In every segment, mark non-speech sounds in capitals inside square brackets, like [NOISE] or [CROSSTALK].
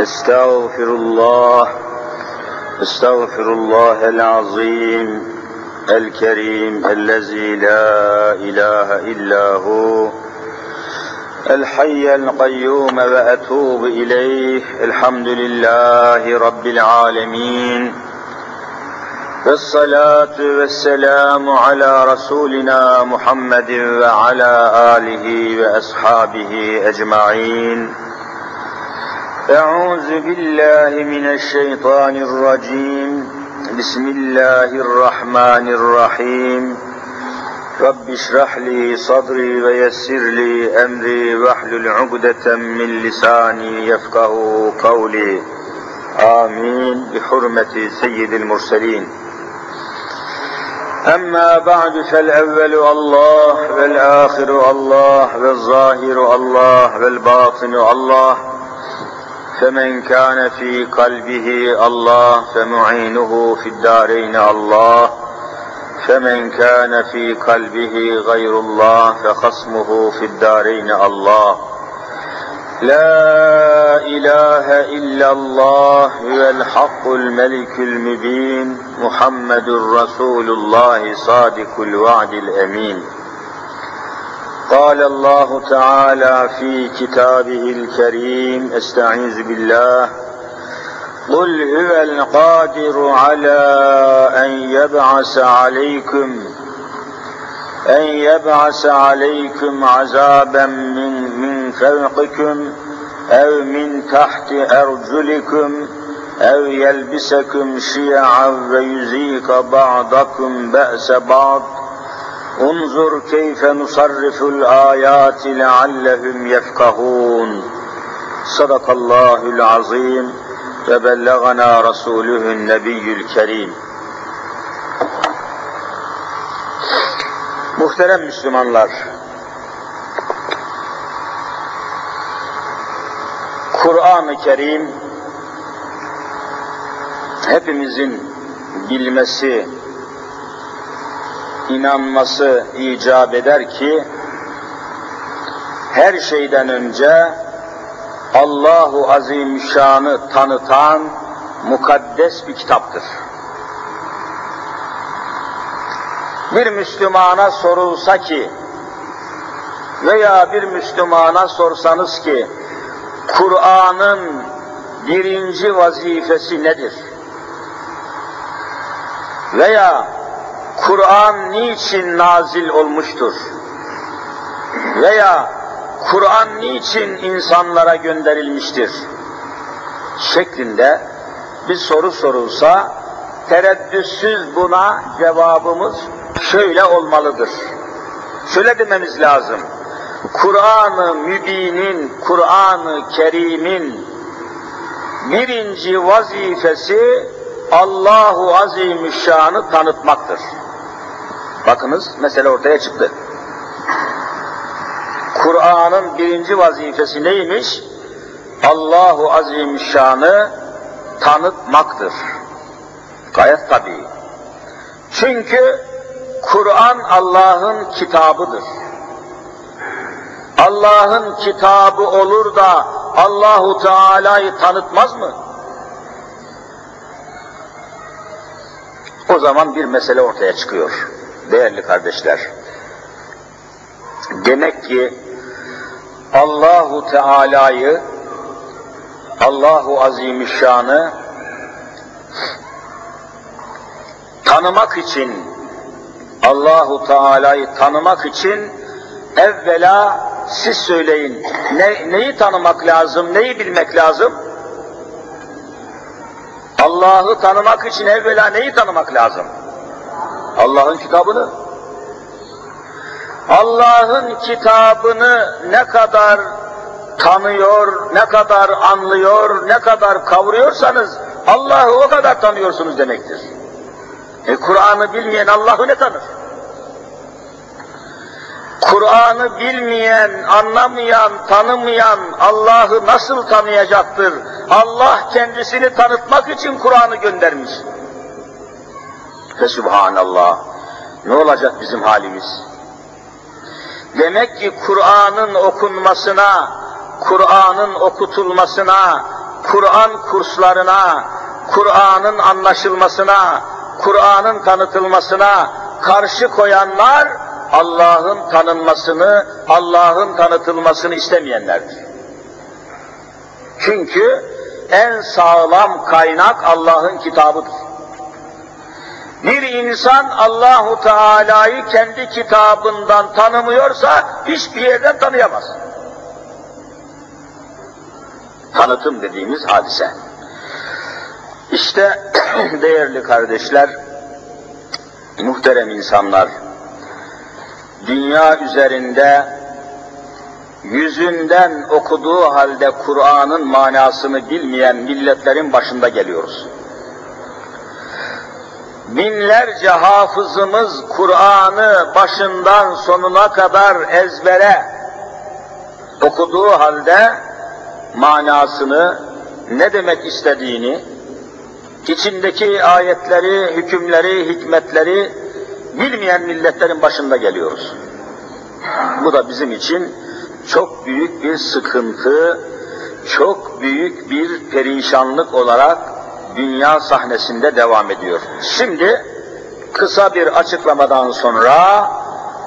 استغفر الله استغفر الله العظيم الكريم الذي لا إله إلا هو الحي القيوم وأتوب إليه الحمد لله رب العالمين والصلاة والسلام على رسولنا محمد وعلى آله وأصحابه أجمعين. أعوذ بالله من الشيطان الرجيم. بسم الله الرحمن الرحيم. رب اشرح لي صدري ويسر لي أمري واحلل عقدة من لساني يفقه قولي. آمين. بحرمة سيد المرسلين. أما بعد فالأول الله والآخر الله والظاهر الله والباطن الله. فمن كان في قلبه الله فمعينه في الدارين الله. فمن كان في قلبه غير الله فخصمه في الدارين الله. لا إله إلا الله هو الحق الملك المبين محمد رسول الله صادق الوعد الأمين. قال الله تعالى في كتابه الكريم استعيذ بالله. قل هو القادر على أن يبعث عليكم أن يبعث عليكم عذابا من من فوقكم أو من تحت أرجلكم أو يلبسكم شيعا ويذيق بعضكم بأس بعض. انظر كيف نصرف الآيات لعلهم يفقهون صدق الله العظيم وبلغنا رسوله النبي الكريم Muhterem Müslümanlar, Kur'an-ı Kerim hepimizin bilmesi, inanması icap eder ki her şeyden önce Allahu Azimüşşan'ı tanıtan mukaddes bir kitaptır. Bir Müslümana sorulsa ki veya bir Müslümana sorsanız ki Kur'an'ın birinci vazifesi nedir? Veya Kur'an niçin nazil olmuştur? Veya Kur'an niçin insanlara gönderilmiştir? Şeklinde bir soru sorulsa tereddütsüz buna cevabımız şöyle olmalıdır. Şöyle dememiz lazım. Kur'an-ı Mübin'in, Kur'an-ı Kerim'in birinci vazifesi Allahu Azimüşşan'ı tanıtmaktır. Bakınız mesele ortaya çıktı. Kur'an'ın birinci vazifesi neymiş? Allahu Azimüşşan'ı tanıtmaktır. Gayet tabii. Çünkü Kur'an Allah'ın kitabıdır. Allah'ın kitabı olur da Allahu Teala'yı tanıtmaz mı? O zaman bir mesele ortaya çıkıyor değerli kardeşler. Demek ki Allahu Teala'yı Allahu Azimüşşan'ı tanımak için Allahu Teala'yı tanımak için evvela siz söyleyin. Ne, neyi tanımak lazım? Neyi bilmek lazım? Allah'ı tanımak için evvela neyi tanımak lazım? Allah'ın kitabını. Allah'ın kitabını ne kadar tanıyor, ne kadar anlıyor, ne kadar kavruyorsanız Allah'ı o kadar tanıyorsunuz demektir. E Kur'an'ı bilmeyen Allah'ı ne tanır? Kur'an'ı bilmeyen, anlamayan, tanımayan Allah'ı nasıl tanıyacaktır? Allah kendisini tanıtmak için Kur'an'ı göndermiş. Ve Subhanallah, ne olacak bizim halimiz? Demek ki Kur'an'ın okunmasına, Kur'an'ın okutulmasına, Kur'an kurslarına, Kur'an'ın anlaşılmasına, Kur'an'ın tanıtılmasına karşı koyanlar Allah'ın tanınmasını, Allah'ın tanıtılmasını istemeyenlerdir. Çünkü en sağlam kaynak Allah'ın kitabıdır. Bir insan Allahu Teala'yı kendi kitabından tanımıyorsa hiçbir yerden tanıyamaz. Tanıtım dediğimiz hadise. İşte [CLEARS THROAT] değerli kardeşler, muhterem insanlar, dünya üzerinde yüzünden okuduğu halde Kur'an'ın manasını bilmeyen milletlerin başında geliyoruz. Binlerce hafızımız Kur'an'ı başından sonuna kadar ezbere okuduğu halde manasını, ne demek istediğini, içindeki ayetleri, hükümleri, hikmetleri bilmeyen milletlerin başında geliyoruz. Bu da bizim için çok büyük bir sıkıntı, çok büyük bir perişanlık olarak dünya sahnesinde devam ediyor. Şimdi kısa bir açıklamadan sonra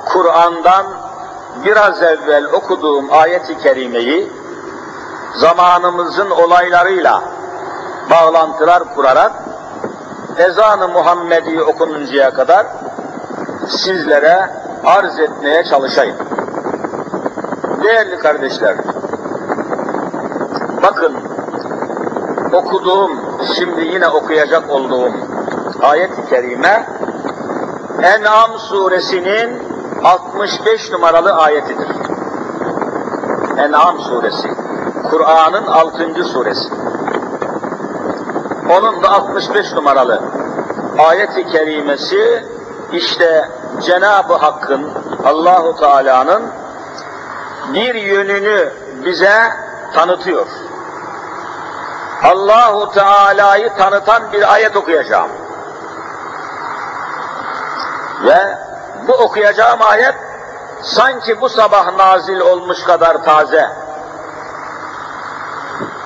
Kur'an'dan biraz evvel okuduğum ayeti kerimeyi zamanımızın olaylarıyla bağlantılar kurarak ezanı Muhammedi okununcaya kadar sizlere arz etmeye çalışayım. Değerli kardeşler, bakın okuduğum, şimdi yine okuyacak olduğum ayet-i kerime En'am suresinin 65 numaralı ayetidir. En'am suresi, Kur'an'ın 6. suresi. Onun da 65 numaralı ayet-i kerimesi işte Cenab-ı Hakk'ın, Allahu Teala'nın bir yönünü bize tanıtıyor. Allahu Teala'yı tanıtan bir ayet okuyacağım. Ve bu okuyacağım ayet sanki bu sabah nazil olmuş kadar taze.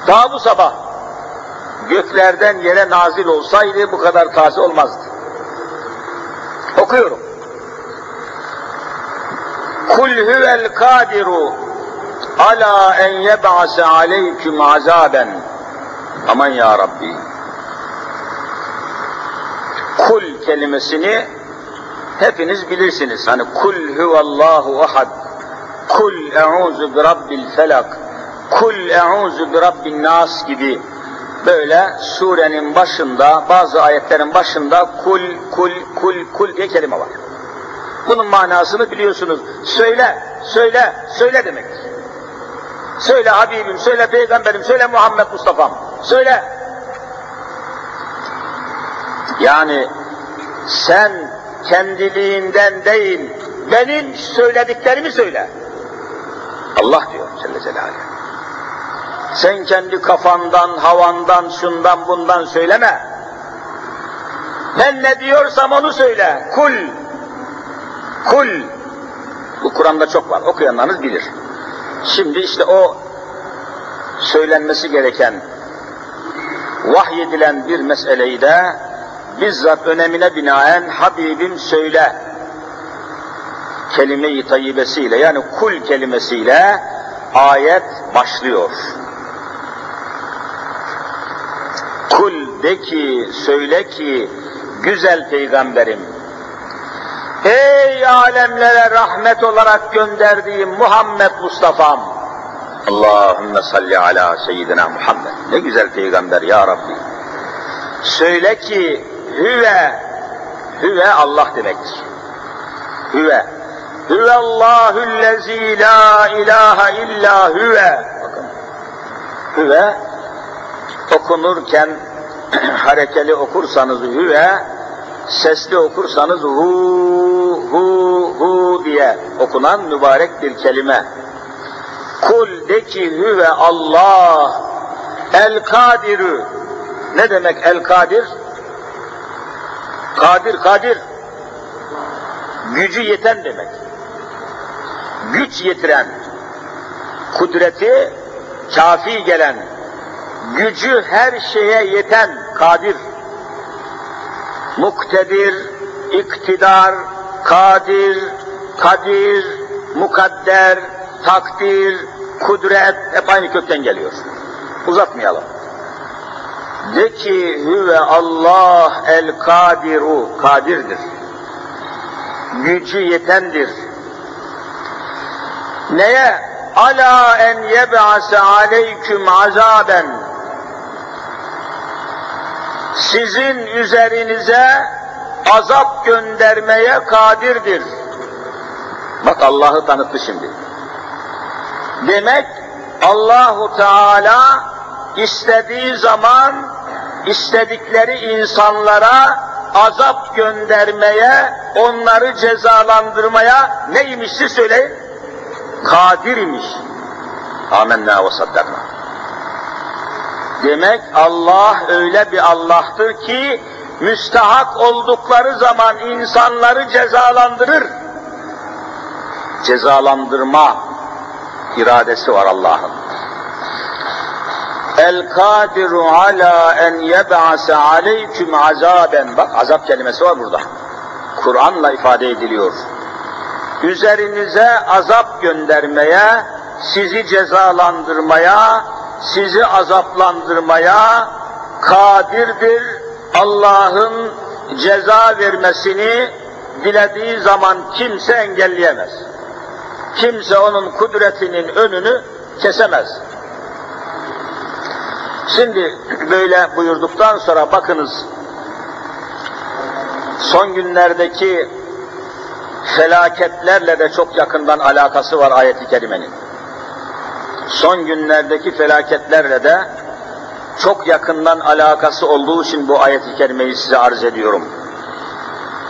Daha bu sabah göklerden yere nazil olsaydı bu kadar taze olmazdı. Okuyorum. Kul huvel kadiru ala en yeb'ase aleyküm azaben. Aman ya Rabbi. Kul kelimesini hepiniz bilirsiniz. Hani kul huvallahu ahad. Kul e'uzu bi rabbil felak. Kul e'uzu bi rabbin nas gibi böyle surenin başında, bazı ayetlerin başında kul, kul, kul, kul diye kelime var. Bunun manasını biliyorsunuz. Söyle, söyle, söyle demek. Söyle Habibim, söyle Peygamberim, söyle Muhammed Mustafa'm, söyle. Yani sen kendiliğinden değil, benim söylediklerimi söyle. Allah diyor Celle Celaluhu. Sen kendi kafandan, havandan, şundan bundan söyleme. Ben ne diyorsam onu söyle. Kul. Kul. Bu Kur'an'da çok var. Okuyanlarınız bilir. Şimdi işte o söylenmesi gereken vahyedilen bir meseleyi de bizzat önemine binaen Habibim söyle kelime-i tayyibesiyle yani kul kelimesiyle ayet başlıyor. Kul de ki, söyle ki, güzel peygamberim, ey alemlere rahmet olarak gönderdiğim Muhammed Mustafa'm, Allahümme salli ala seyyidina Muhammed. Ne güzel peygamber ya Rabbi. Söyle ki, hüve, hüve Allah demektir. Hüve. Hüve Allahüllezî la ilahe illa hüve. Bakın. Hüve, okunurken [CLEARS THROAT] harekeli okursanız hüve, sesli okursanız hu hu hu diye okunan mübarek bir kelime. Kul de ki hüve Allah el kadirü. Ne demek el kadir? Kadir kadir. Gücü yeten demek. Güç yetiren, kudreti kafi gelen, gücü her şeye yeten kadir, muktedir, iktidar, kadir, kadir, mukadder, takdir, kudret hep aynı kökten geliyor. Uzatmayalım. De ki hüve Allah el kadiru, kadirdir. Gücü yetendir. Neye? Ala en yeb'ase aleyküm azaben. Sizin üzerinize azap göndermeye kadirdir. Bak Allah'ı tanıttı şimdi. Demek Allahu Teala istediği zaman istedikleri insanlara azap göndermeye, onları cezalandırmaya neymiş siz söyleyin? Kadir imiş. Amenna ve saddakna. Demek Allah öyle bir Allah'tır ki müstahak oldukları zaman insanları cezalandırır. Cezalandırma iradesi var Allah'ın. El kadiru ala en yeb'ase aleyküm azaben. Bak azap kelimesi var burada. Kur'an'la ifade ediliyor. Üzerinize azap göndermeye, sizi cezalandırmaya, sizi azaplandırmaya kadirdir. Allah'ın ceza vermesini dilediği zaman kimse engelleyemez. Kimse onun kudretinin önünü kesemez. Şimdi böyle buyurduktan sonra bakınız son günlerdeki felaketlerle de çok yakından alakası var ayet-i kerimenin. Son günlerdeki felaketlerle de çok yakından alakası olduğu için bu ayet-i kerimeyi size arz ediyorum.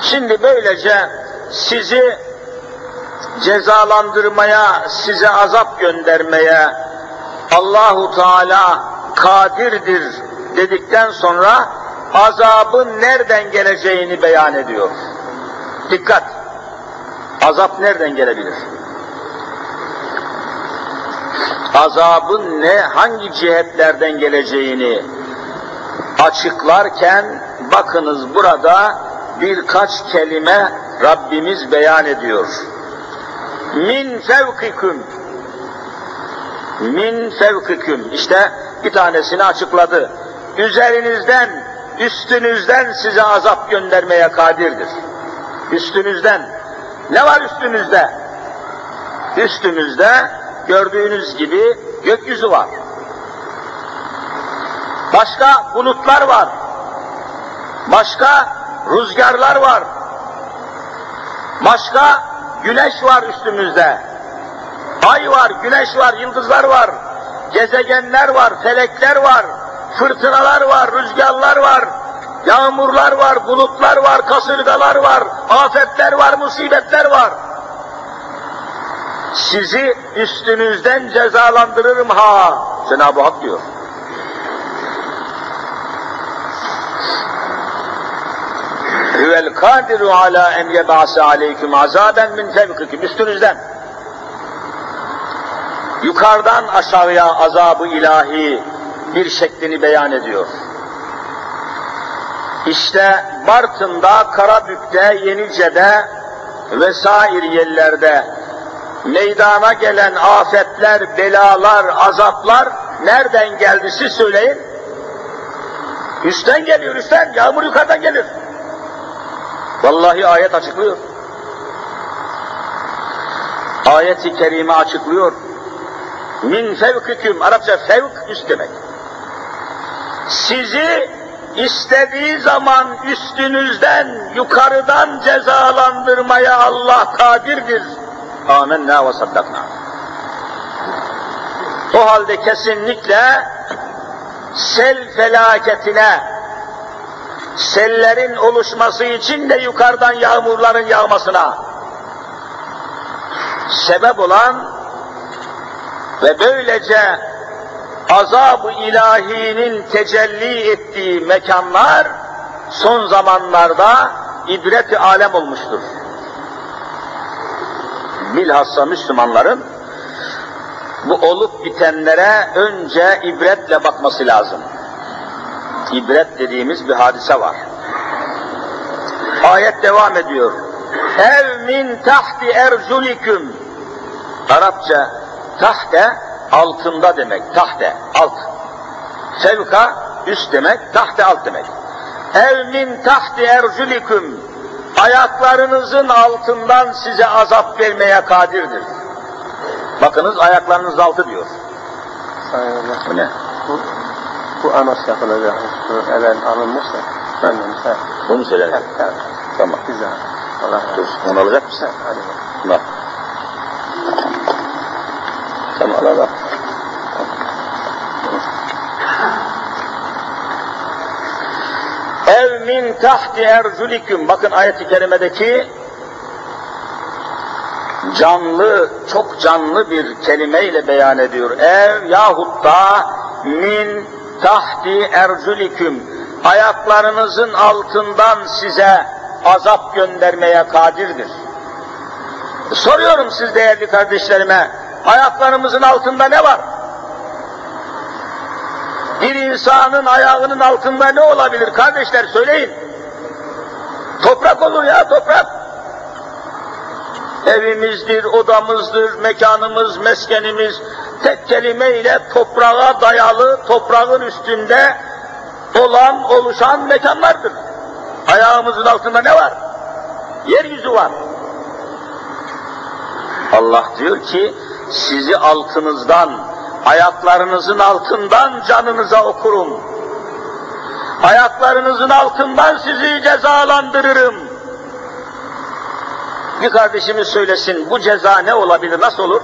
Şimdi böylece sizi cezalandırmaya, size azap göndermeye Allahu Teala kadirdir dedikten sonra azabın nereden geleceğini beyan ediyor. Dikkat! Azap nereden gelebilir? Azabın ne, hangi cihetlerden geleceğini açıklarken bakınız burada birkaç kelime Rabbimiz beyan ediyor. Min fevkiküm min fevkiküm işte bir tanesini açıkladı. Üzerinizden, üstünüzden size azap göndermeye kadirdir. Üstünüzden. Ne var üstünüzde? Üstümüzde gördüğünüz gibi gökyüzü var. Başka bulutlar var. Başka rüzgarlar var. Başka güneş var üstümüzde. Ay var, güneş var, yıldızlar var. Gezegenler var, felekler var. Fırtınalar var, rüzgarlar var. Yağmurlar var, bulutlar var, kasırgalar var, afetler var, musibetler var. Sizi üstünüzden cezalandırırım ha. Cenab-ı Hak diyor. Huvel kadiru ala en yeb'ase aleyküm azaben min fevkikum. Üstünüzden. Yukarıdan aşağıya azabı ilahi bir şeklini beyan ediyor. İşte Bartın'da, Karabük'te, Yenice'de vesair yerlerde meydana gelen afetler, belalar, azaplar nereden geldi siz söyleyin. Üstten geliyor, üstten. Yağmur yukarıdan gelir. Vallahi ayet açıklıyor. Ayet-i kerime açıklıyor. Min fevküküm, Arapça fevk üst demek. Sizi istediği zaman üstünüzden, yukarıdan cezalandırmaya Allah kadirdir. Amenna ve saddakna. O halde kesinlikle sel felaketine, sellerin oluşması için de yukarıdan yağmurların yağmasına sebep olan ve böylece azab-ı ilahinin tecelli ettiği mekanlar son zamanlarda ibret-i alem olmuştur. Bilhassa Müslümanların bu olup bitenlere önce ibretle bakması lazım. İbret dediğimiz bir hadise var. Ayet devam ediyor. Ev min tahti erzuliküm. Arapça tahte altında demek. Tahte, alt. Sevka üst demek, tahte alt demek. Ev min tahti erzuliküm. Ayaklarınızın altından size azap vermeye kadirdir. Bakınız ayaklarınız altı diyor. Bu ne? Bu, anas yapılacak. Bu evvel alınmışsa. Ben de mesela. Bunu söyler. Evet, evet. Tamam. Güzel. Allah razı Dur, olsun. onu alacak mısın? Hadi bakalım. Bak. Tamam, al al. Ev min tahti erzuliküm. Bakın ayet-i kerimedeki canlı, çok canlı bir kelimeyle beyan ediyor. Ev yahut da min tahti erzuliküm. Ayaklarınızın altından size azap göndermeye kadirdir. Soruyorum siz değerli kardeşlerime, ayaklarımızın altında ne var? Bir insanın ayağının altında ne olabilir kardeşler söyleyin. Toprak olur ya toprak. Evimizdir, odamızdır, mekanımız, meskenimiz tek kelimeyle toprağa dayalı, toprağın üstünde olan, oluşan mekanlardır. Ayağımızın altında ne var? Yeryüzü var. Allah diyor ki sizi altınızdan, ayaklarınızın altından canınıza okurum. Ayaklarınızın altından sizi cezalandırırım. Bir kardeşimiz söylesin bu ceza ne olabilir, nasıl olur?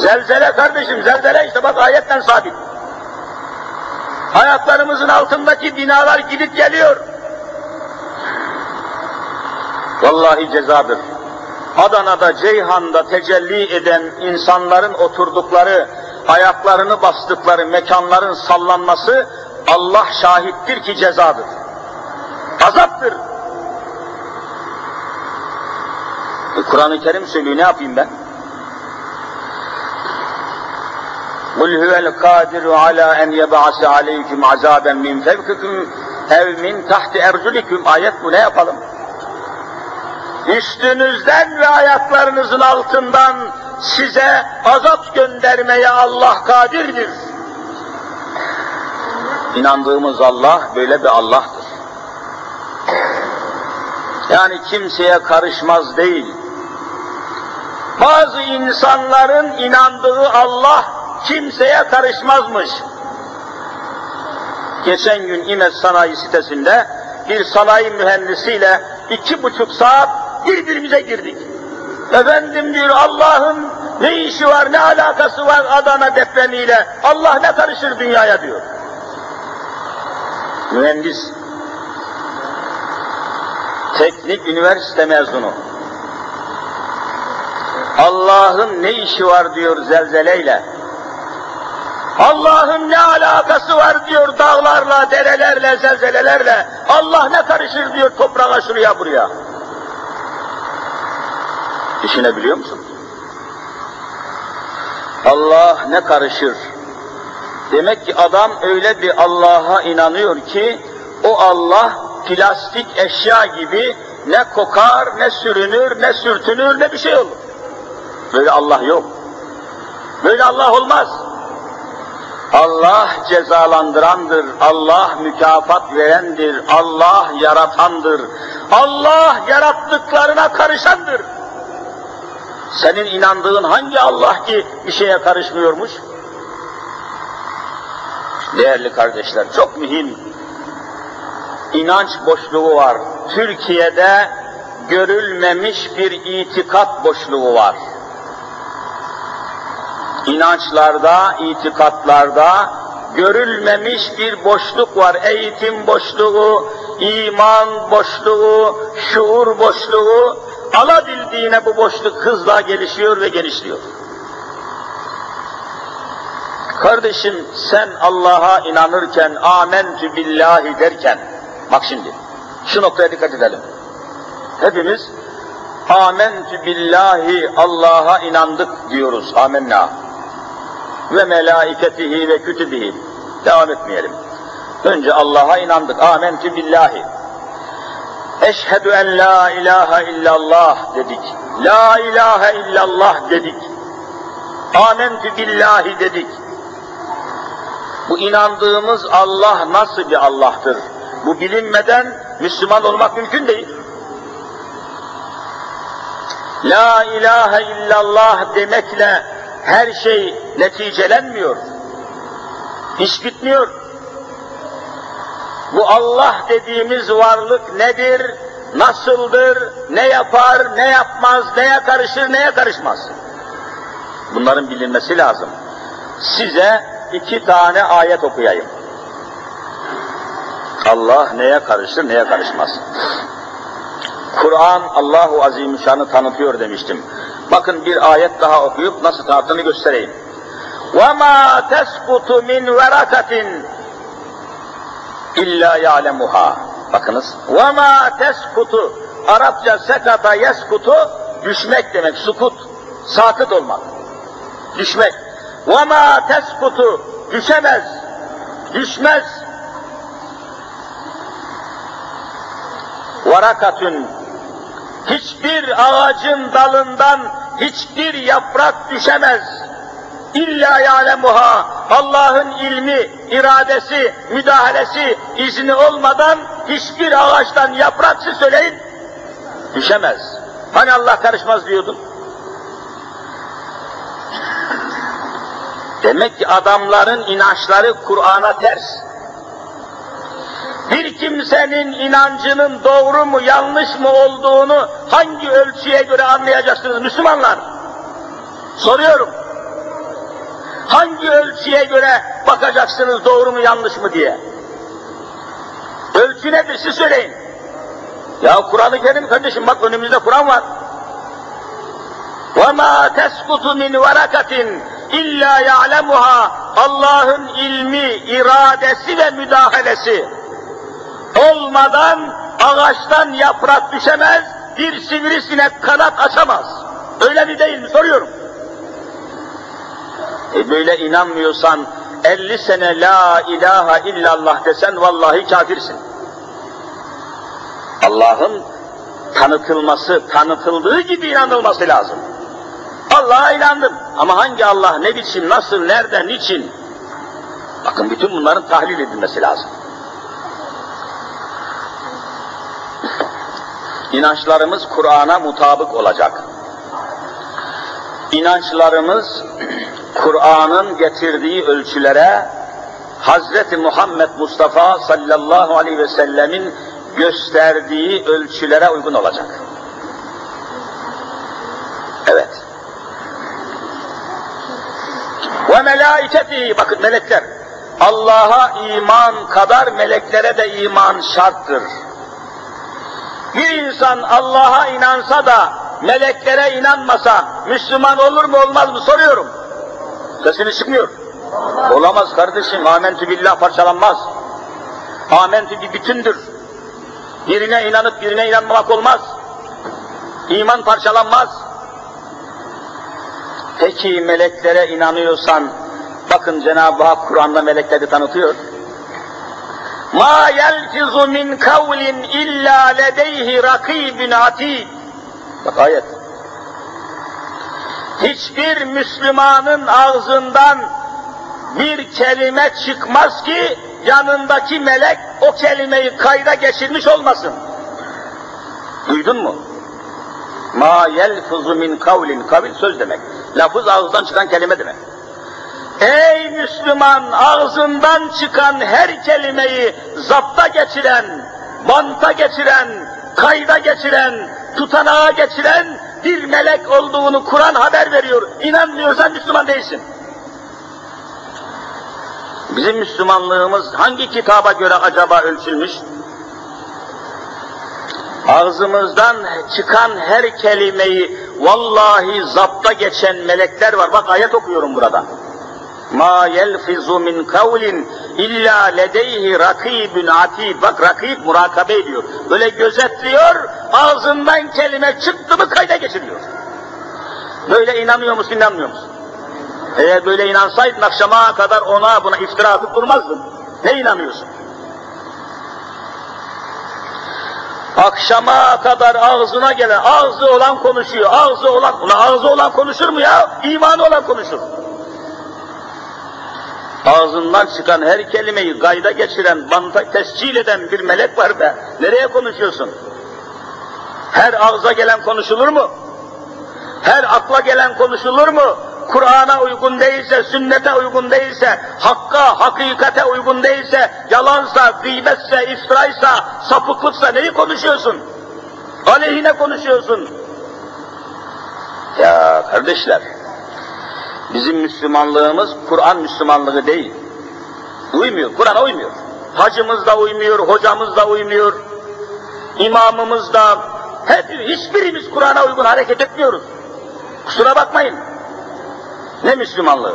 Zelzele kardeşim, zelzele işte bak ayetten sabit. Ayaklarımızın altındaki binalar gidip geliyor. Vallahi cezadır. Adana'da, Ceyhan'da tecelli eden insanların oturdukları, ayaklarını bastıkları mekanların sallanması Allah şahittir ki cezadır. Azaptır. E, Kur'an-ı Kerim söylüyor, ne yapayım ben? قُلْ هُوَ الْقَادِرُ عَلَى اَنْ يَبْعَسَ عَلَيْكُمْ عَذَابًا مِنْ فَوْقِكُمْ اَوْ مِنْ تَحْتِ اَرْجُلِكُمْ Ayet bu, ne yapalım? Üstünüzden ve ayaklarınızın altından size azap göndermeye Allah kadirdir. İnandığımız Allah böyle bir Allah'tır. Yani kimseye karışmaz değil. Bazı insanların inandığı Allah kimseye karışmazmış. Geçen gün İmes Sanayi sitesinde bir sanayi mühendisiyle iki buçuk saat birbirimize girdik. Efendim diyor Allah'ın ne işi var, ne alakası var Adana depremiyle? Allah ne karışır dünyaya diyor. Mühendis. Teknik üniversite mezunu. Allah'ın ne işi var diyor zelzeleyle. Allah'ın ne alakası var diyor dağlarla, derelerle, zelzelelerle. Allah ne karışır diyor toprağa şuraya buraya. Düşünebiliyor musun? Allah ne karışır? Demek ki adam öyle bir Allah'a inanıyor ki o Allah plastik eşya gibi ne kokar, ne sürünür, ne sürtünür, ne bir şey olur. Böyle Allah yok. Böyle Allah olmaz. Allah cezalandırandır, Allah mükafat verendir, Allah yaratandır, Allah yarattıklarına karışandır. Senin inandığın hangi Allah ki bir şeye karışmıyormuş? Değerli kardeşler, çok mühim inanç boşluğu var. Türkiye'de görülmemiş bir itikat boşluğu var. İnançlarda, itikatlarda görülmemiş bir boşluk var. Eğitim boşluğu, iman boşluğu, şuur boşluğu, alabildiğine bu boşluk hızla gelişiyor ve genişliyor. Kardeşim sen Allah'a inanırken, amentü billahi derken, bak şimdi, şu noktaya dikkat edelim. Hepimiz amentü billahi Allah'a inandık diyoruz, amenna. Ve melaiketihi ve kütübihi. Devam etmeyelim. Önce Allah'a inandık. Amentü billahi. Eşhedü en la ilahe illallah dedik. La ilahe illallah dedik. Amentü billahi dedik. Bu inandığımız Allah nasıl bir Allah'tır? Bu bilinmeden Müslüman olmak mümkün değil. La ilahe illallah demekle her şey neticelenmiyor. İş bitmiyor. Bu Allah dediğimiz varlık nedir, nasıldır, ne yapar, ne yapmaz, neye karışır, neye karışmaz? Bunların bilinmesi lazım. Size iki tane ayet okuyayım. Allah neye karışır, neye karışmaz. Kur'an Allahu Azimüşşan'ı tanıtıyor demiştim. Bakın bir ayet daha okuyup nasıl tanıttığını göstereyim. وَمَا تَسْقُطُ مِنْ وَرَكَةٍ illa ya'lemuha. Bakınız. وَمَا تَسْقُطُ Arapça sekata yeskutu düşmek demek. Sukut. Sakıt olmak. Düşmek. وَمَا تَسْقُطُ Düşemez. Düşmez. Varakatün hiçbir ağacın dalından hiçbir yaprak düşemez. İlla ya'lemuha Allah'ın ilmi, iradesi, müdahalesi, izni olmadan hiçbir ağaçtan yaprak siz söyleyin düşemez. Hani Allah karışmaz diyordun? Demek ki adamların inançları Kur'an'a ters. Bir kimsenin inancının doğru mu yanlış mı olduğunu hangi ölçüye göre anlayacaksınız Müslümanlar? Soruyorum Hangi ölçüye göre bakacaksınız doğru mu yanlış mı diye? Ölçü nedir siz söyleyin. Ya Kur'an-ı Kerim kardeşim bak önümüzde Kur'an var. وَمَا تَسْقُطُ مِنْ وَرَكَةٍ illa ya'lemuha Allah'ın ilmi, iradesi ve müdahalesi olmadan ağaçtan yaprak düşemez, bir sivrisinek kanat açamaz. Öyle mi değil mi soruyorum. Böyle inanmıyorsan 50 sene la ilahe illallah desen vallahi kafirsin. Allah'ın tanıtılması, tanıtıldığı gibi inanılması lazım. Allah'a inandım. Ama hangi Allah, ne biçim, nasıl, nerede, niçin? Bakın bütün bunların tahlil edilmesi lazım. İnançlarımız Kur'an'a mutabık olacak. İnançlarımız Kur'an'ın getirdiği ölçülere Hazreti Muhammed Mustafa sallallahu aleyhi ve sellemin gösterdiği ölçülere uygun olacak. Evet. Ve melaiketihi, bakın melekler. Allah'a iman kadar meleklere de iman şarttır. Bir insan Allah'a inansa da meleklere inanmasa Müslüman olur mu olmaz mı soruyorum. Sesini çıkmıyor. Olamaz kardeşim. Amentü billah parçalanmaz. Amentü bir bütündür. Birine inanıp birine inanmamak olmaz. İman parçalanmaz. Peki meleklere inanıyorsan, bakın Cenab-ı Hak Kur'an'da melekleri tanıtıyor. Ma yelfizu min kavlin illa ledeyhi rakibun atid. Bak ayet. Hiçbir Müslümanın ağzından bir kelime çıkmaz ki yanındaki melek o kelimeyi kayda geçirmiş olmasın. Duydun mu? Ma yelfuzu min kavlin, kavil söz demek. Lafız ağızdan çıkan kelime demek. Ey Müslüman ağzından çıkan her kelimeyi zapta geçiren, banta geçiren, kayda geçiren, tutanağa geçiren bir melek olduğunu Kur'an haber veriyor. İnanmıyorsan Müslüman değilsin. Bizim Müslümanlığımız hangi kitaba göre acaba ölçülmüş? Ağzımızdan çıkan her kelimeyi vallahi zapta geçen melekler var. Bak ayet okuyorum burada. Ma yelfizu min kavlin illa ledeyhi rakibun atid. Bak rakib murakabe ediyor. Böyle gözetliyor, ağzından kelime çıktı mı kayda geçiriyor. Böyle inanıyor musun, inanmıyor musun? Eğer böyle inansaydın akşama kadar ona buna iftira atıp durmazdın. Ne inanıyorsun? Akşama kadar ağzına gelen, ağzı olan konuşuyor, ağzı olan, buna ağzı olan konuşur mu ya? İmanı olan konuşur. Ağzından çıkan her kelimeyi gayda geçiren, banta tescil eden bir melek var be. Nereye konuşuyorsun? Her ağza gelen konuşulur mu? Her akla gelen konuşulur mu? Kur'an'a uygun değilse, sünnete uygun değilse, hakka, hakikate uygun değilse, yalansa, gıybetse, iftiraysa, sapıklıksa neyi konuşuyorsun? Aleyhine konuşuyorsun. Ya kardeşler, bizim Müslümanlığımız Kur'an Müslümanlığı değil. Uymuyor, Kur'an'a uymuyor. Hacımız da uymuyor, hocamız da uymuyor, imamımız da, hep, hiçbirimiz Kur'an'a uygun hareket etmiyoruz. Kusura bakmayın. Ne Müslümanlığı?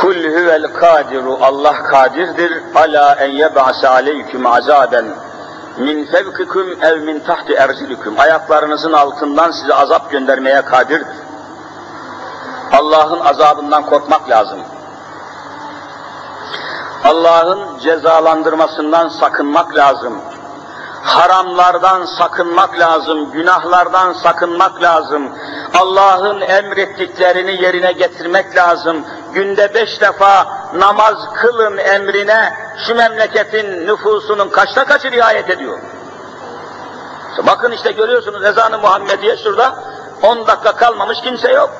Kul huvel kadiru Allah kadirdir ala en yeb'ase aleyküm azaben min fevkikum ev min tahti erzilikum ayaklarınızın altından size azap göndermeye kadirdir. Allah'ın azabından korkmak lazım. Allah'ın cezalandırmasından sakınmak lazım haramlardan sakınmak lazım, günahlardan sakınmak lazım. Allah'ın emrettiklerini yerine getirmek lazım. Günde beş defa namaz kılın emrine şu memleketin nüfusunun kaçta kaçı riayet ediyor? Bakın işte görüyorsunuz ezanı Muhammediye şurada 10 dakika kalmamış kimse yok.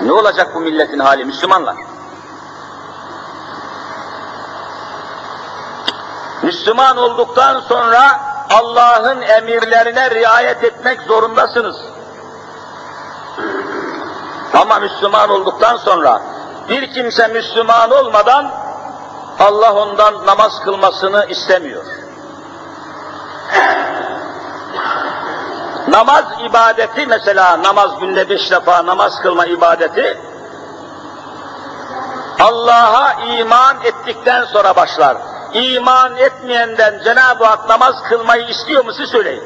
Ne olacak bu milletin hali Müslümanlar? Müslüman olduktan sonra Allah'ın emirlerine riayet etmek zorundasınız. Ama Müslüman olduktan sonra bir kimse Müslüman olmadan Allah ondan namaz kılmasını istemiyor. namaz ibadeti mesela namaz günde beş defa namaz kılma ibadeti Allah'a iman ettikten sonra başlar iman etmeyenden Cenab-ı Hak namaz kılmayı istiyor mu siz söyleyin.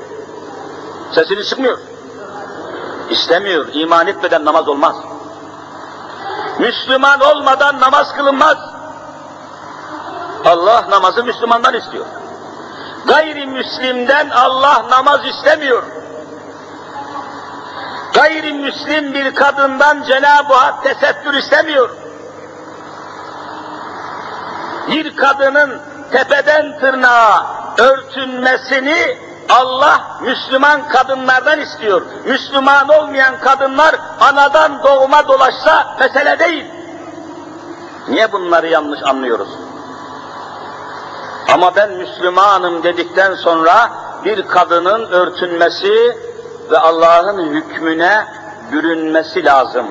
Sesini çıkmıyor. İstemiyor. İman etmeden namaz olmaz. Müslüman olmadan namaz kılınmaz. Allah namazı Müslümandan istiyor. Gayrimüslimden Allah namaz istemiyor. Gayrimüslim bir kadından Cenab-ı Hak tesettür istemiyor. Bir kadının tepeden tırnağa örtünmesini Allah Müslüman kadınlardan istiyor. Müslüman olmayan kadınlar anadan doğuma dolaşsa mesele değil. Niye bunları yanlış anlıyoruz? Ama ben Müslümanım dedikten sonra bir kadının örtünmesi ve Allah'ın hükmüne bürünmesi lazım.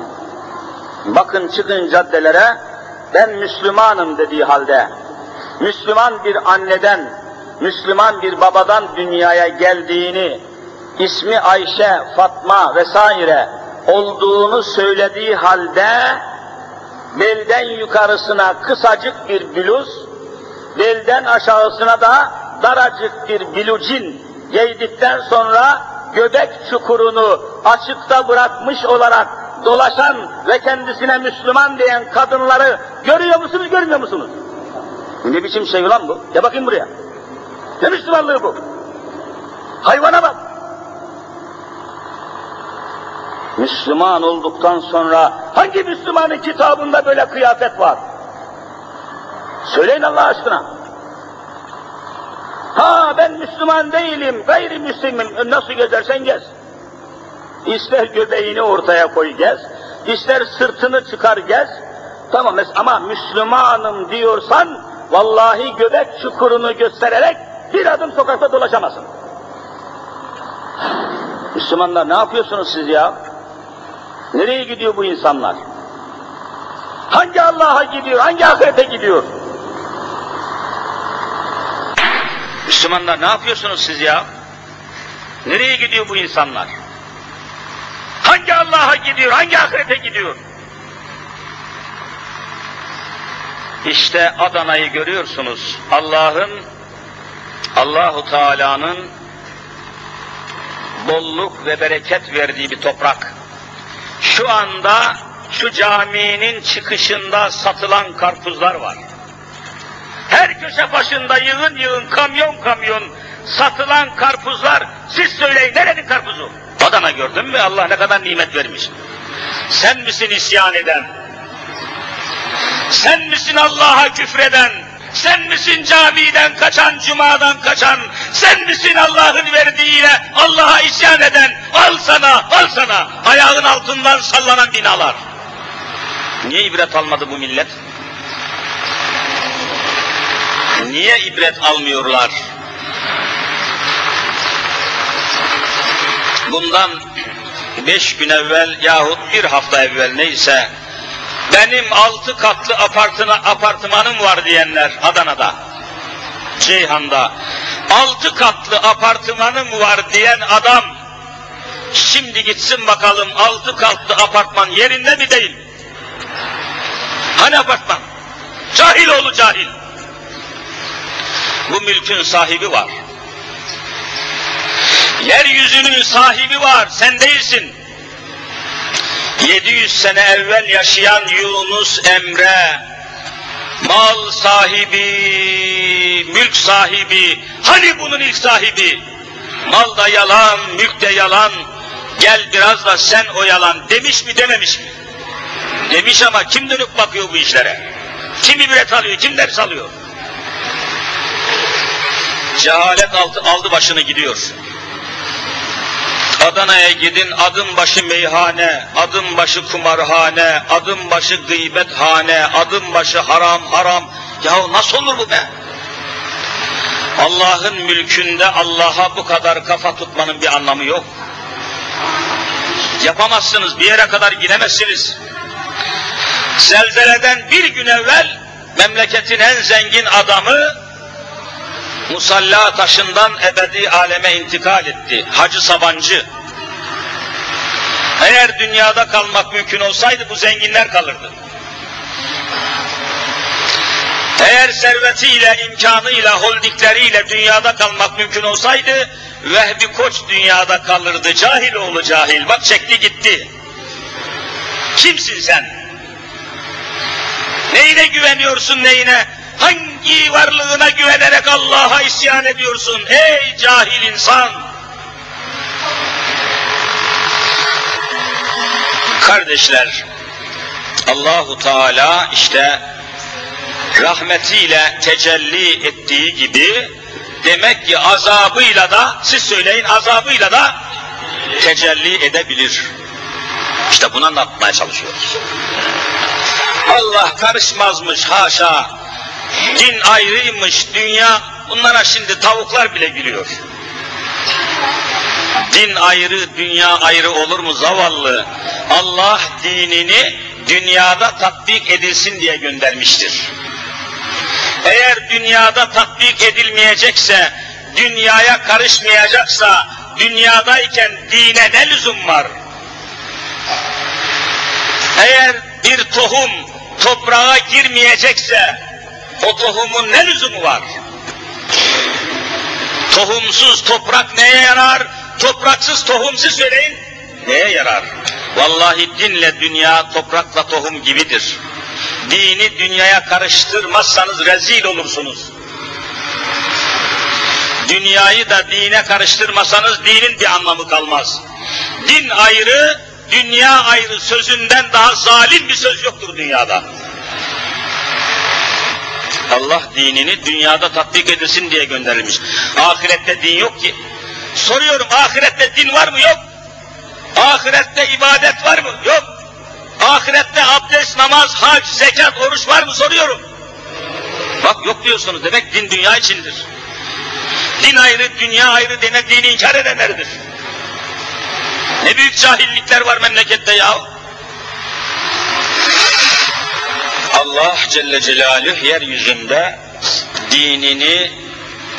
Bakın çıkın caddelere, ben Müslümanım dediği halde, Müslüman bir anneden, Müslüman bir babadan dünyaya geldiğini, ismi Ayşe, Fatma vesaire olduğunu söylediği halde belden yukarısına kısacık bir bluz, belden aşağısına da daracık bir bilucin giydikten sonra göbek çukurunu açıkta bırakmış olarak dolaşan ve kendisine Müslüman diyen kadınları görüyor musunuz, görmüyor musunuz? Ne biçim şey lan bu? Ya bakayım buraya. Ne Müslümanlığı bu? Hayvana bak. Müslüman olduktan sonra hangi Müslümanın kitabında böyle kıyafet var? Söyleyin Allah aşkına. Ha ben Müslüman değilim, gayrimüslimim. Nasıl gezersen gez. İster göbeğini ortaya koy gez, ister sırtını çıkar gez. Tamam ama Müslümanım diyorsan vallahi göbek çukurunu göstererek bir adım sokakta dolaşamazsın. Müslümanlar ne yapıyorsunuz siz ya? Nereye gidiyor bu insanlar? Hangi Allah'a gidiyor, hangi ahirete gidiyor? Müslümanlar ne yapıyorsunuz siz ya? Nereye gidiyor bu insanlar? Hangi Allah'a gidiyor, hangi ahirete gidiyor? İşte Adana'yı görüyorsunuz. Allah'ın, Allahu Teala'nın bolluk ve bereket verdiği bir toprak. Şu anda şu caminin çıkışında satılan karpuzlar var. Her köşe başında yığın yığın kamyon kamyon satılan karpuzlar. Siz söyleyin nerenin karpuzu? Adana gördün mü Allah ne kadar nimet vermiş. Sen misin isyan eden? Sen misin Allah'a küfreden? Sen misin camiden kaçan, cumadan kaçan? Sen misin Allah'ın verdiğiyle Allah'a isyan eden? Al sana, al sana. Ayağın altından sallanan binalar. Niye ibret almadı bu millet? Niye ibret almıyorlar? Bundan beş gün evvel yahut bir hafta evvel neyse benim altı katlı apartına, apartmanım var diyenler Adana'da, Ceyhan'da. Altı katlı apartmanım var diyen adam şimdi gitsin bakalım altı katlı apartman yerinde mi değil? Hani apartman? Cahil oğlu cahil. Bu mülkün sahibi var. Yeryüzünün sahibi var, sen değilsin. 700 sene evvel yaşayan Yunus Emre, mal sahibi, mülk sahibi, hani bunun ilk sahibi? Mal da yalan, mülk de yalan, gel biraz da sen o yalan demiş mi dememiş mi? Demiş ama kim dönüp bakıyor bu işlere? Kim ibret alıyor, kim ders alıyor? Cehalet altı, aldı başını gidiyor. Adana'ya gidin adım başı meyhane, adım başı kumarhane, adım başı gıybethane, adım başı haram haram. Yahu nasıl olur bu be? Allah'ın mülkünde Allah'a bu kadar kafa tutmanın bir anlamı yok. Yapamazsınız, bir yere kadar gidemezsiniz. Zelzeleden bir gün evvel memleketin en zengin adamı musalla taşından ebedi aleme intikal etti. Hacı Sabancı. Eğer dünyada kalmak mümkün olsaydı bu zenginler kalırdı. Eğer servetiyle, imkanıyla, holdikleriyle dünyada kalmak mümkün olsaydı, Vehbi Koç dünyada kalırdı. Cahil oğlu cahil. Bak çekti gitti. Kimsin sen? Neyine güveniyorsun neyine? Hangi varlığına güvenerek Allah'a isyan ediyorsun? Ey cahil insan! Kardeşler, Allahu Teala işte rahmetiyle tecelli ettiği gibi demek ki azabıyla da siz söyleyin azabıyla da tecelli edebilir. İşte bunu anlatmaya çalışıyoruz. Allah karışmazmış haşa. Din ayrıymış, dünya bunlara şimdi tavuklar bile gülüyor. Din ayrı, dünya ayrı olur mu zavallı? Allah dinini dünyada tatbik edilsin diye göndermiştir. Eğer dünyada tatbik edilmeyecekse, dünyaya karışmayacaksa, dünyadayken dine ne lüzum var? Eğer bir tohum toprağa girmeyecekse, o tohumun ne lüzumu var? Tohumsuz toprak neye yarar? Topraksız tohumsuz söyleyin. Neye yarar? Vallahi dinle dünya toprakla tohum gibidir. Dini dünyaya karıştırmazsanız rezil olursunuz. Dünyayı da dine karıştırmasanız dinin bir anlamı kalmaz. Din ayrı, dünya ayrı sözünden daha zalim bir söz yoktur dünyada. Allah dinini dünyada tatbik edilsin diye gönderilmiş. Ahirette din yok ki. Soruyorum ahirette din var mı? Yok. Ahirette ibadet var mı? Yok. Ahirette abdest, namaz, hac, zekat, oruç var mı? Soruyorum. Bak yok diyorsunuz. Demek din dünya içindir. Din ayrı, dünya ayrı dini inkar edenlerdir. Ne büyük cahillikler var memlekette ya. Allah Celle Celaluhu yeryüzünde dinini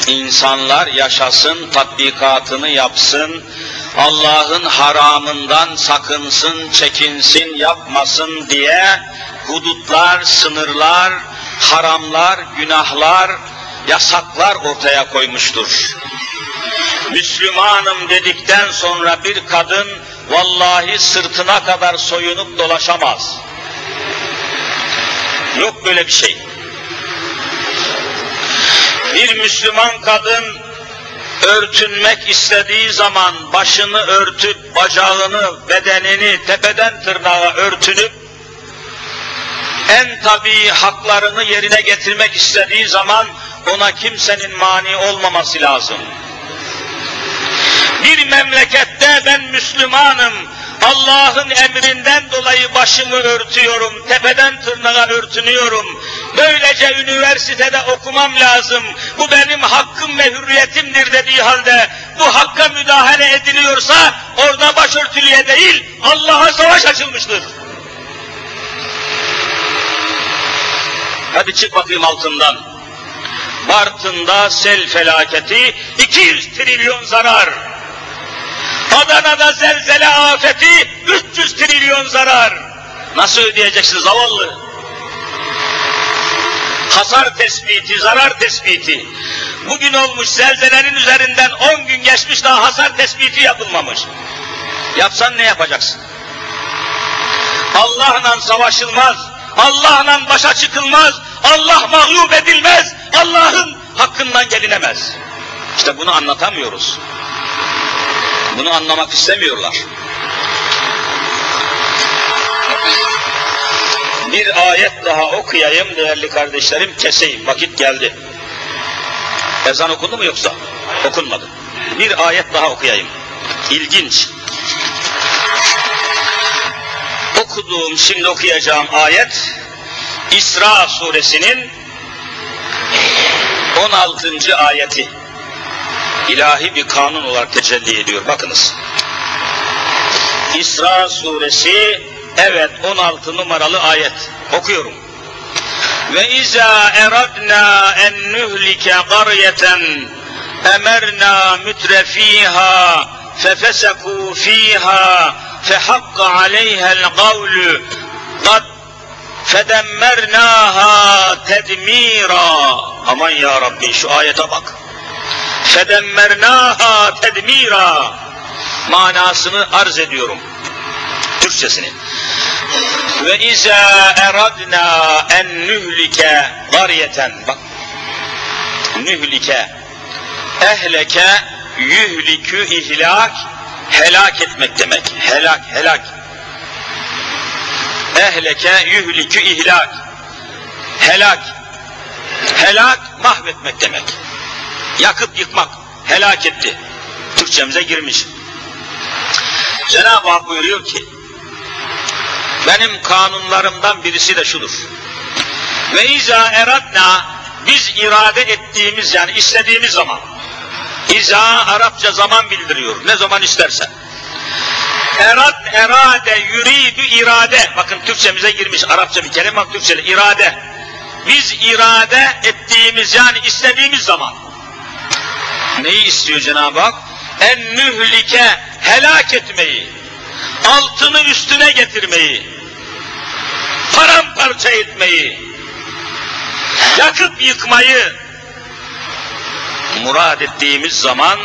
insanlar yaşasın, tatbikatını yapsın, Allah'ın haramından sakınsın, çekinsin, yapmasın diye hudutlar, sınırlar, haramlar, günahlar, yasaklar ortaya koymuştur. Müslümanım dedikten sonra bir kadın vallahi sırtına kadar soyunup dolaşamaz. Yok böyle bir şey. Bir Müslüman kadın örtünmek istediği zaman başını örtüp bacağını, bedenini tepeden tırnağa örtünüp en tabii haklarını yerine getirmek istediği zaman ona kimsenin mani olmaması lazım. Bir memlekette ben Müslümanım, Allah'ın emrinden dolayı başımı örtüyorum, tepeden tırnağa örtünüyorum. Böylece üniversitede okumam lazım, bu benim hakkım ve hürriyetimdir dediği halde bu hakka müdahale ediliyorsa orada başörtülüye değil Allah'a savaş açılmıştır. Hadi çık bakayım altından. Bartın'da sel felaketi 200 trilyon zarar. Adana'da zelzele afeti 300 trilyon zarar. Nasıl ödeyeceksin zavallı? Hasar tespiti, zarar tespiti. Bugün olmuş zelzelenin üzerinden 10 gün geçmiş daha hasar tespiti yapılmamış. Yapsan ne yapacaksın? Allah'la savaşılmaz, Allah'la başa çıkılmaz, Allah mağlup edilmez, Allah'ın hakkından gelinemez. İşte bunu anlatamıyoruz. Bunu anlamak istemiyorlar. Bir ayet daha okuyayım değerli kardeşlerim, keseyim, vakit geldi. Ezan okundu mu yoksa? Okunmadı. Bir ayet daha okuyayım. İlginç. Okuduğum, şimdi okuyacağım ayet, İsra suresinin 16. ayeti ilahi bir kanun olarak tecelli ediyor. Bakınız. İsra suresi evet 16 numaralı ayet. Okuyorum. Ve izâ eradna en nuhlike qaryeten emerna mütrefîhâ fefesekû fîhâ fehakka aleyhel kavlu kad fedemmernâhâ tedmîrâ aman ya Rabbi şu ayete bak fedemmernâhâ tedmîrâ manasını arz ediyorum. Türkçesini. Ve izâ eradnâ en nühlike garyeten. Bak. Nühlike. Ehleke yühlikü ihlak helak etmek demek. Helak, helak. Ehleke yühlikü ihlak. Helak. Helak mahvetmek demek yakıp yıkmak, helak etti. Türkçemize girmiş. Cenab-ı Hak buyuruyor ki, benim kanunlarımdan birisi de şudur. Ve izâ eradna, biz irade ettiğimiz yani istediğimiz zaman, İza Arapça zaman bildiriyor, ne zaman istersen. Erad, erade, yuridu, irade. Bakın Türkçemize girmiş Arapça bir kelime, bak Türkçe'de irade. Biz irade ettiğimiz yani istediğimiz zaman, Neyi istiyor Cenab-ı Hak? En mühlike helak etmeyi, altını üstüne getirmeyi, paramparça etmeyi, yakıp yıkmayı murad ettiğimiz zaman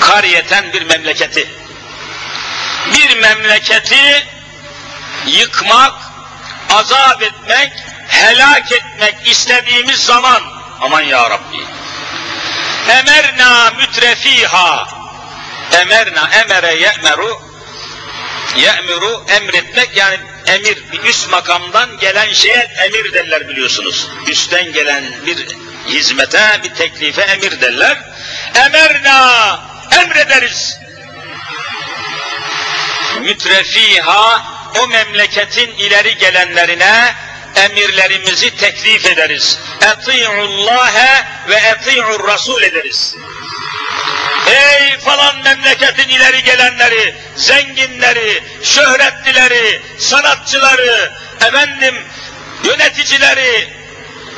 kariyeten bir memleketi, bir memleketi yıkmak, azap etmek, helak etmek istediğimiz zaman aman ya Rabbi emerna mütrefiha emerna emere ye'meru ye'miru emretmek yani emir bir üst makamdan gelen şeye emir derler biliyorsunuz. Üstten gelen bir hizmete, bir teklife emir derler. Emerna emrederiz. Mütrefiha o memleketin ileri gelenlerine emirlerimizi teklif ederiz. Eti'ullâhe ve eti'ur rasul ederiz. Ey falan memleketin ileri gelenleri, zenginleri, şöhretlileri, sanatçıları, efendim yöneticileri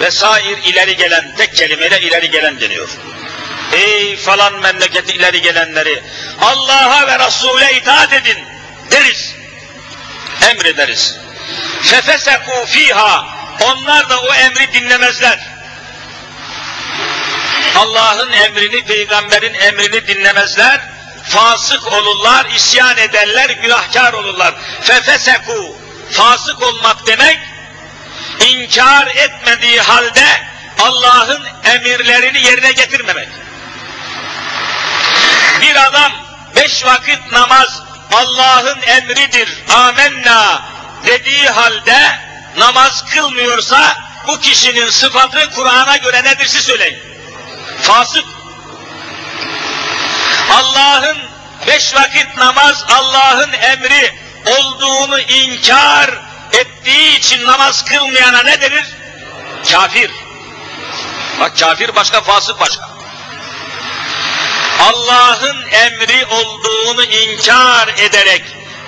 vesair ileri gelen, tek kelimeyle ileri gelen deniyor. Ey falan memleketi ileri gelenleri, Allah'a ve Resul'e itaat edin deriz, emrederiz. Fefesekû fiha. Onlar da o emri dinlemezler. Allah'ın emrini, peygamberin emrini dinlemezler, fasık olurlar, isyan ederler, günahkar olurlar. Fefeseku, fasık olmak demek, inkar etmediği halde Allah'ın emirlerini yerine getirmemek. Bir adam beş vakit namaz Allah'ın emridir, amenna dediği halde namaz kılmıyorsa bu kişinin sıfatı Kur'an'a göre nedir siz söyleyin. Fasık. Allah'ın beş vakit namaz Allah'ın emri olduğunu inkar ettiği için namaz kılmayana ne denir? Kafir. Bak kafir başka, fasık başka. Allah'ın emri olduğunu inkar ederek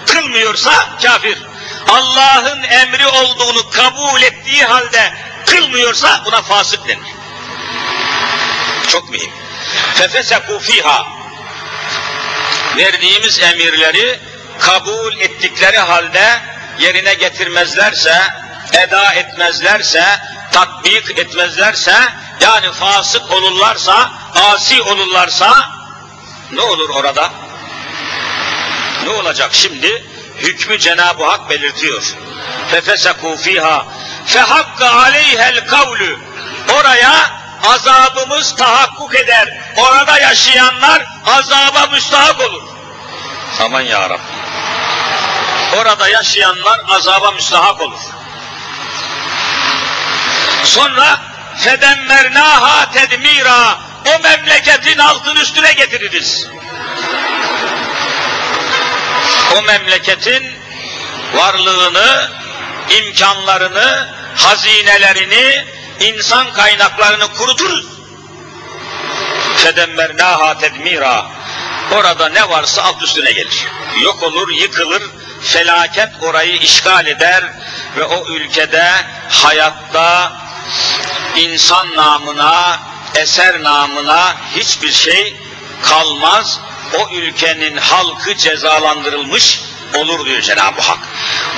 kılmıyorsa kafir. Allah'ın emri olduğunu kabul ettiği halde kılmıyorsa buna fasık denir. Çok mühim. Fefeseku fiha. Verdiğimiz emirleri kabul ettikleri halde yerine getirmezlerse, eda etmezlerse, tatbik etmezlerse, yani fasık olurlarsa, asi olurlarsa, ne olur orada? Ne olacak şimdi? Hükmü Cenab-ı Hak belirtiyor. Fefesekû fîhâ fehakka aleyhel kavlü oraya azabımız tahakkuk eder. Orada yaşayanlar azaba müstahak olur. Aman ya. Orada yaşayanlar azaba müstahak olur. Sonra fedemmernaha tedmira o memleketin altın üstüne getiririz. O memleketin varlığını, imkanlarını, hazinelerini, insan kaynaklarını kuruturuz. Fedemmernaha tedmira. Orada ne varsa alt üstüne gelir. Yok olur, yıkılır, felaket orayı işgal eder ve o ülkede hayatta insan namına, eser namına hiçbir şey kalmaz. O ülkenin halkı cezalandırılmış olur diyor Cenab-ı Hak.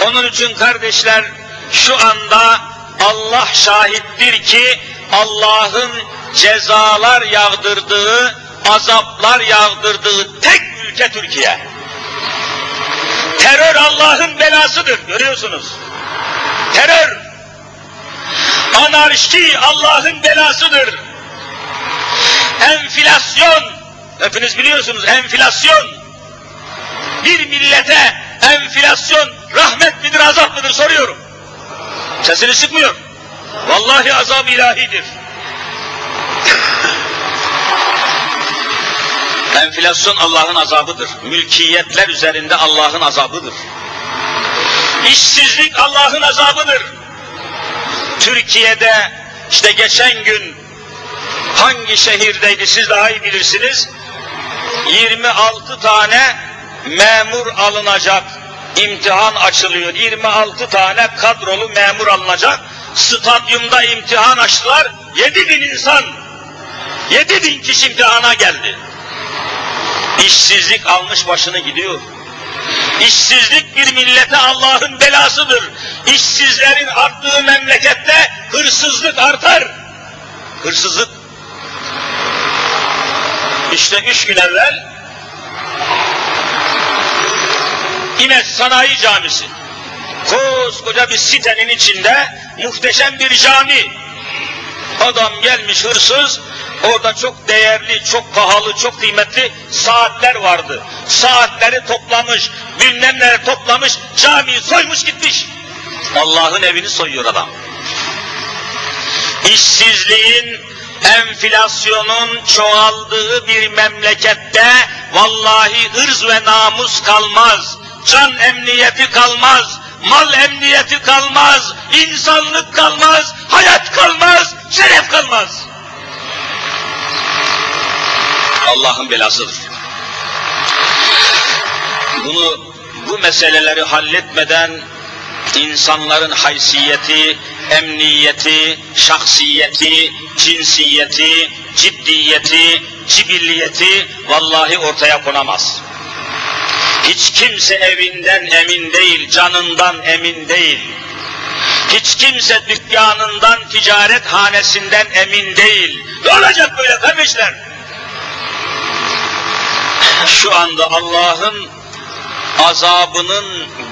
Onun için kardeşler şu anda Allah şahittir ki Allah'ın cezalar yağdırdığı, azaplar yağdırdığı tek ülke Türkiye. Terör Allah'ın belasıdır görüyorsunuz. Terör, anarşi Allah'ın belasıdır. Enflasyon, hepiniz biliyorsunuz enflasyon. Bir millete enflasyon rahmet midir azap mıdır soruyorum. Sesini sıkmıyor. Vallahi azab ilahidir. Enflasyon Allah'ın azabıdır. Mülkiyetler üzerinde Allah'ın azabıdır. İşsizlik Allah'ın azabıdır. Türkiye'de işte geçen gün hangi şehirdeydi siz daha iyi bilirsiniz. 26 tane memur alınacak. imtihan açılıyor. 26 tane kadrolu memur alınacak. Stadyumda imtihan açtılar. 7 bin insan, 7 bin kişi imtihana geldi. İşsizlik almış başını gidiyor. İşsizlik bir millete Allah'ın belasıdır. İşsizlerin arttığı memlekette hırsızlık artar. Hırsızlık. İşte üç gün evvel İmes Sanayi Camisi. Koskoca bir sitenin içinde muhteşem bir cami. Adam gelmiş hırsız, orada çok değerli, çok pahalı, çok kıymetli saatler vardı. Saatleri toplamış, bilmem neleri toplamış, camiyi soymuş gitmiş. Allah'ın evini soyuyor adam. İşsizliğin, enflasyonun çoğaldığı bir memlekette vallahi ırz ve namus kalmaz, can emniyeti kalmaz, mal emniyeti kalmaz, insanlık kalmaz, hayat kalmaz, şeref kalmaz. Allah'ın belasıdır. Bunu, bu meseleleri halletmeden insanların haysiyeti, emniyeti, şahsiyeti, cinsiyeti, ciddiyeti, cibilliyeti vallahi ortaya konamaz. Hiç kimse evinden emin değil, canından emin değil. Hiç kimse dükkanından, ticaret hanesinden emin değil. Ne olacak böyle kardeşler? Şu anda Allah'ın azabının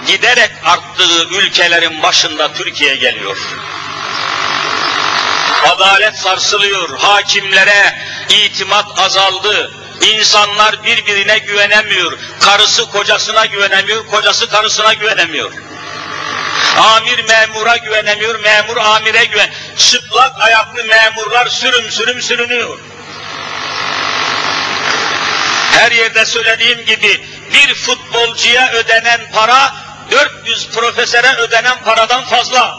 giderek arttığı ülkelerin başında Türkiye geliyor. Adalet sarsılıyor, hakimlere itimat azaldı, insanlar birbirine güvenemiyor, karısı kocasına güvenemiyor, kocası karısına güvenemiyor. Amir memura güvenemiyor, memur amire güven. Çıplak ayaklı memurlar sürüm sürüm sürünüyor. Her yerde söylediğim gibi bir futbolcuya ödenen para 400 profesöre ödenen paradan fazla.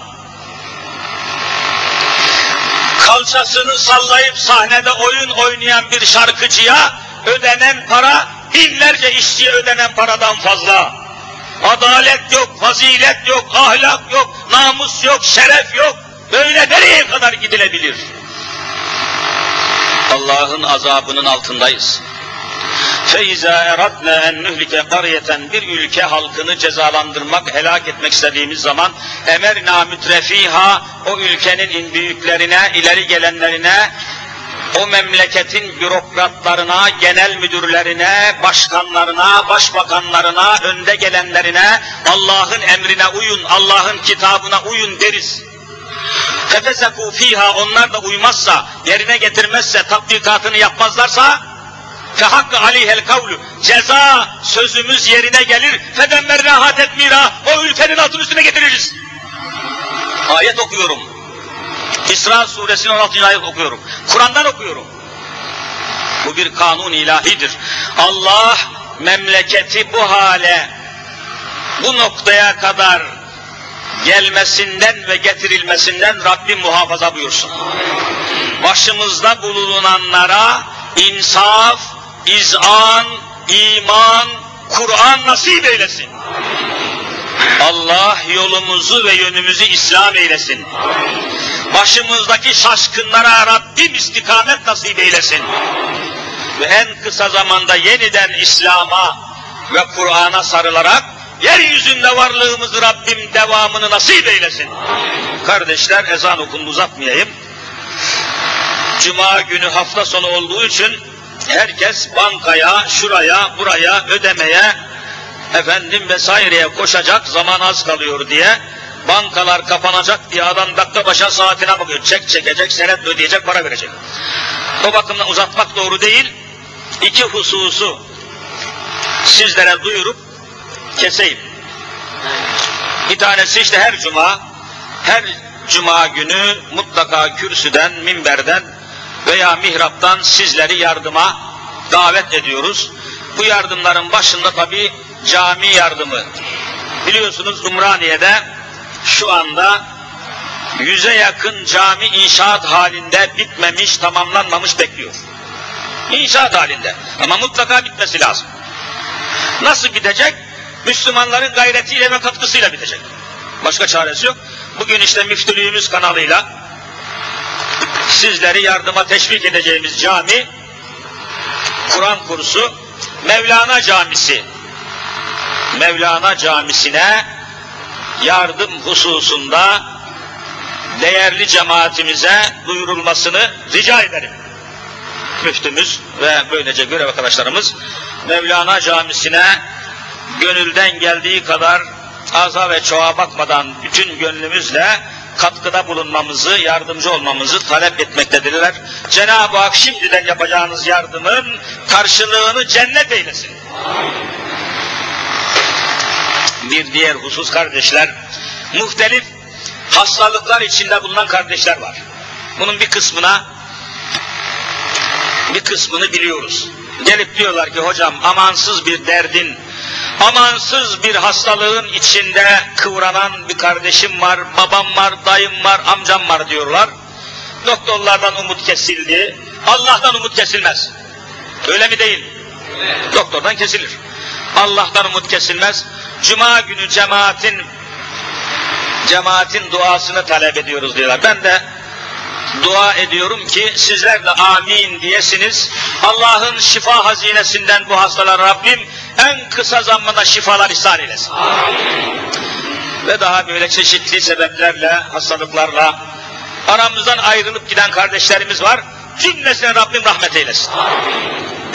Kalçasını sallayıp sahnede oyun oynayan bir şarkıcıya ödenen para binlerce işçiye ödenen paradan fazla. Adalet yok, fazilet yok, ahlak yok, namus yok, şeref yok. Böyle nereye kadar gidilebilir? Allah'ın azabının altındayız. فَاِذَا اَرَدْنَا اَنْ نُهْلِكَ قَرْيَةً Bir ülke halkını cezalandırmak, helak etmek istediğimiz zaman emerna mütrefiha o ülkenin büyüklerine, ileri gelenlerine, o memleketin bürokratlarına, genel müdürlerine, başkanlarına, başbakanlarına, önde gelenlerine Allah'ın emrine uyun, Allah'ın kitabına uyun deriz. Fefesekû fiha onlar da uymazsa, yerine getirmezse, tatbikatını yapmazlarsa fehakkı aleyhel kavlu ceza sözümüz yerine gelir fedemmer rahat etmira o ülkenin altın üstüne getiririz. Ayet okuyorum. İsra suresinin 16. ayet okuyorum. Kur'an'dan okuyorum. Bu bir kanun ilahidir. Allah memleketi bu hale, bu noktaya kadar gelmesinden ve getirilmesinden Rabbim muhafaza buyursun. Başımızda bulunanlara insaf, izan, iman, Kur'an nasip eylesin. Allah yolumuzu ve yönümüzü İslam eylesin. Başımızdaki şaşkınlara Rabbim istikamet nasip eylesin. Ve en kısa zamanda yeniden İslam'a ve Kur'an'a sarılarak yeryüzünde varlığımızı Rabbim devamını nasip eylesin. Kardeşler ezan okundu uzatmayayım. Cuma günü hafta sonu olduğu için herkes bankaya, şuraya, buraya, ödemeye, efendim vesaireye koşacak, zaman az kalıyor diye, bankalar kapanacak diye adam dakika başa saatine bakıyor. Çek çekecek, senet ödeyecek, para verecek. O bakımdan uzatmak doğru değil. İki hususu sizlere duyurup keseyim. Bir tanesi işte her cuma, her cuma günü mutlaka kürsüden, minberden veya mihraptan sizleri yardıma davet ediyoruz. Bu yardımların başında tabi cami yardımı. Biliyorsunuz Umraniye'de şu anda yüze yakın cami inşaat halinde bitmemiş, tamamlanmamış bekliyor. İnşaat halinde. Ama mutlaka bitmesi lazım. Nasıl bitecek? Müslümanların gayretiyle ve katkısıyla bitecek. Başka çaresi yok. Bugün işte müftülüğümüz kanalıyla sizleri yardıma teşvik edeceğimiz cami, Kur'an kursu, Mevlana Camisi. Mevlana Camisi'ne yardım hususunda değerli cemaatimize duyurulmasını rica ederim. Müftümüz ve böylece görev arkadaşlarımız Mevlana Camisi'ne gönülden geldiği kadar aza ve çoğa bakmadan bütün gönlümüzle katkıda bulunmamızı, yardımcı olmamızı talep etmektedirler. Cenab-ı Hak şimdiden yapacağınız yardımın karşılığını cennet eylesin. Bir diğer husus kardeşler, muhtelif hastalıklar içinde bulunan kardeşler var. Bunun bir kısmına bir kısmını biliyoruz. Gelip diyorlar ki hocam amansız bir derdin, amansız bir hastalığın içinde kıvranan bir kardeşim var, babam var, dayım var, amcam var diyorlar. Doktorlardan umut kesildi. Allah'tan umut kesilmez. Öyle mi değil? Doktordan kesilir. Allah'tan umut kesilmez. Cuma günü cemaatin cemaatin duasını talep ediyoruz diyorlar. Ben de dua ediyorum ki sizler de amin diyesiniz. Allah'ın şifa hazinesinden bu hastalar Rabbim en kısa zamanda şifalar ihsan eylesin. ve daha böyle çeşitli sebeplerle, hastalıklarla aramızdan ayrılıp giden kardeşlerimiz var. Cümlesine Rabbim rahmet eylesin.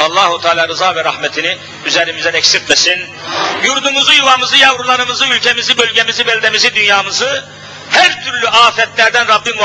Allahu Teala rıza ve rahmetini üzerimizden eksiltmesin. Yurdumuzu, yuvamızı, yavrularımızı, ülkemizi, bölgemizi, beldemizi, dünyamızı her türlü afetlerden Rabbim muhafaza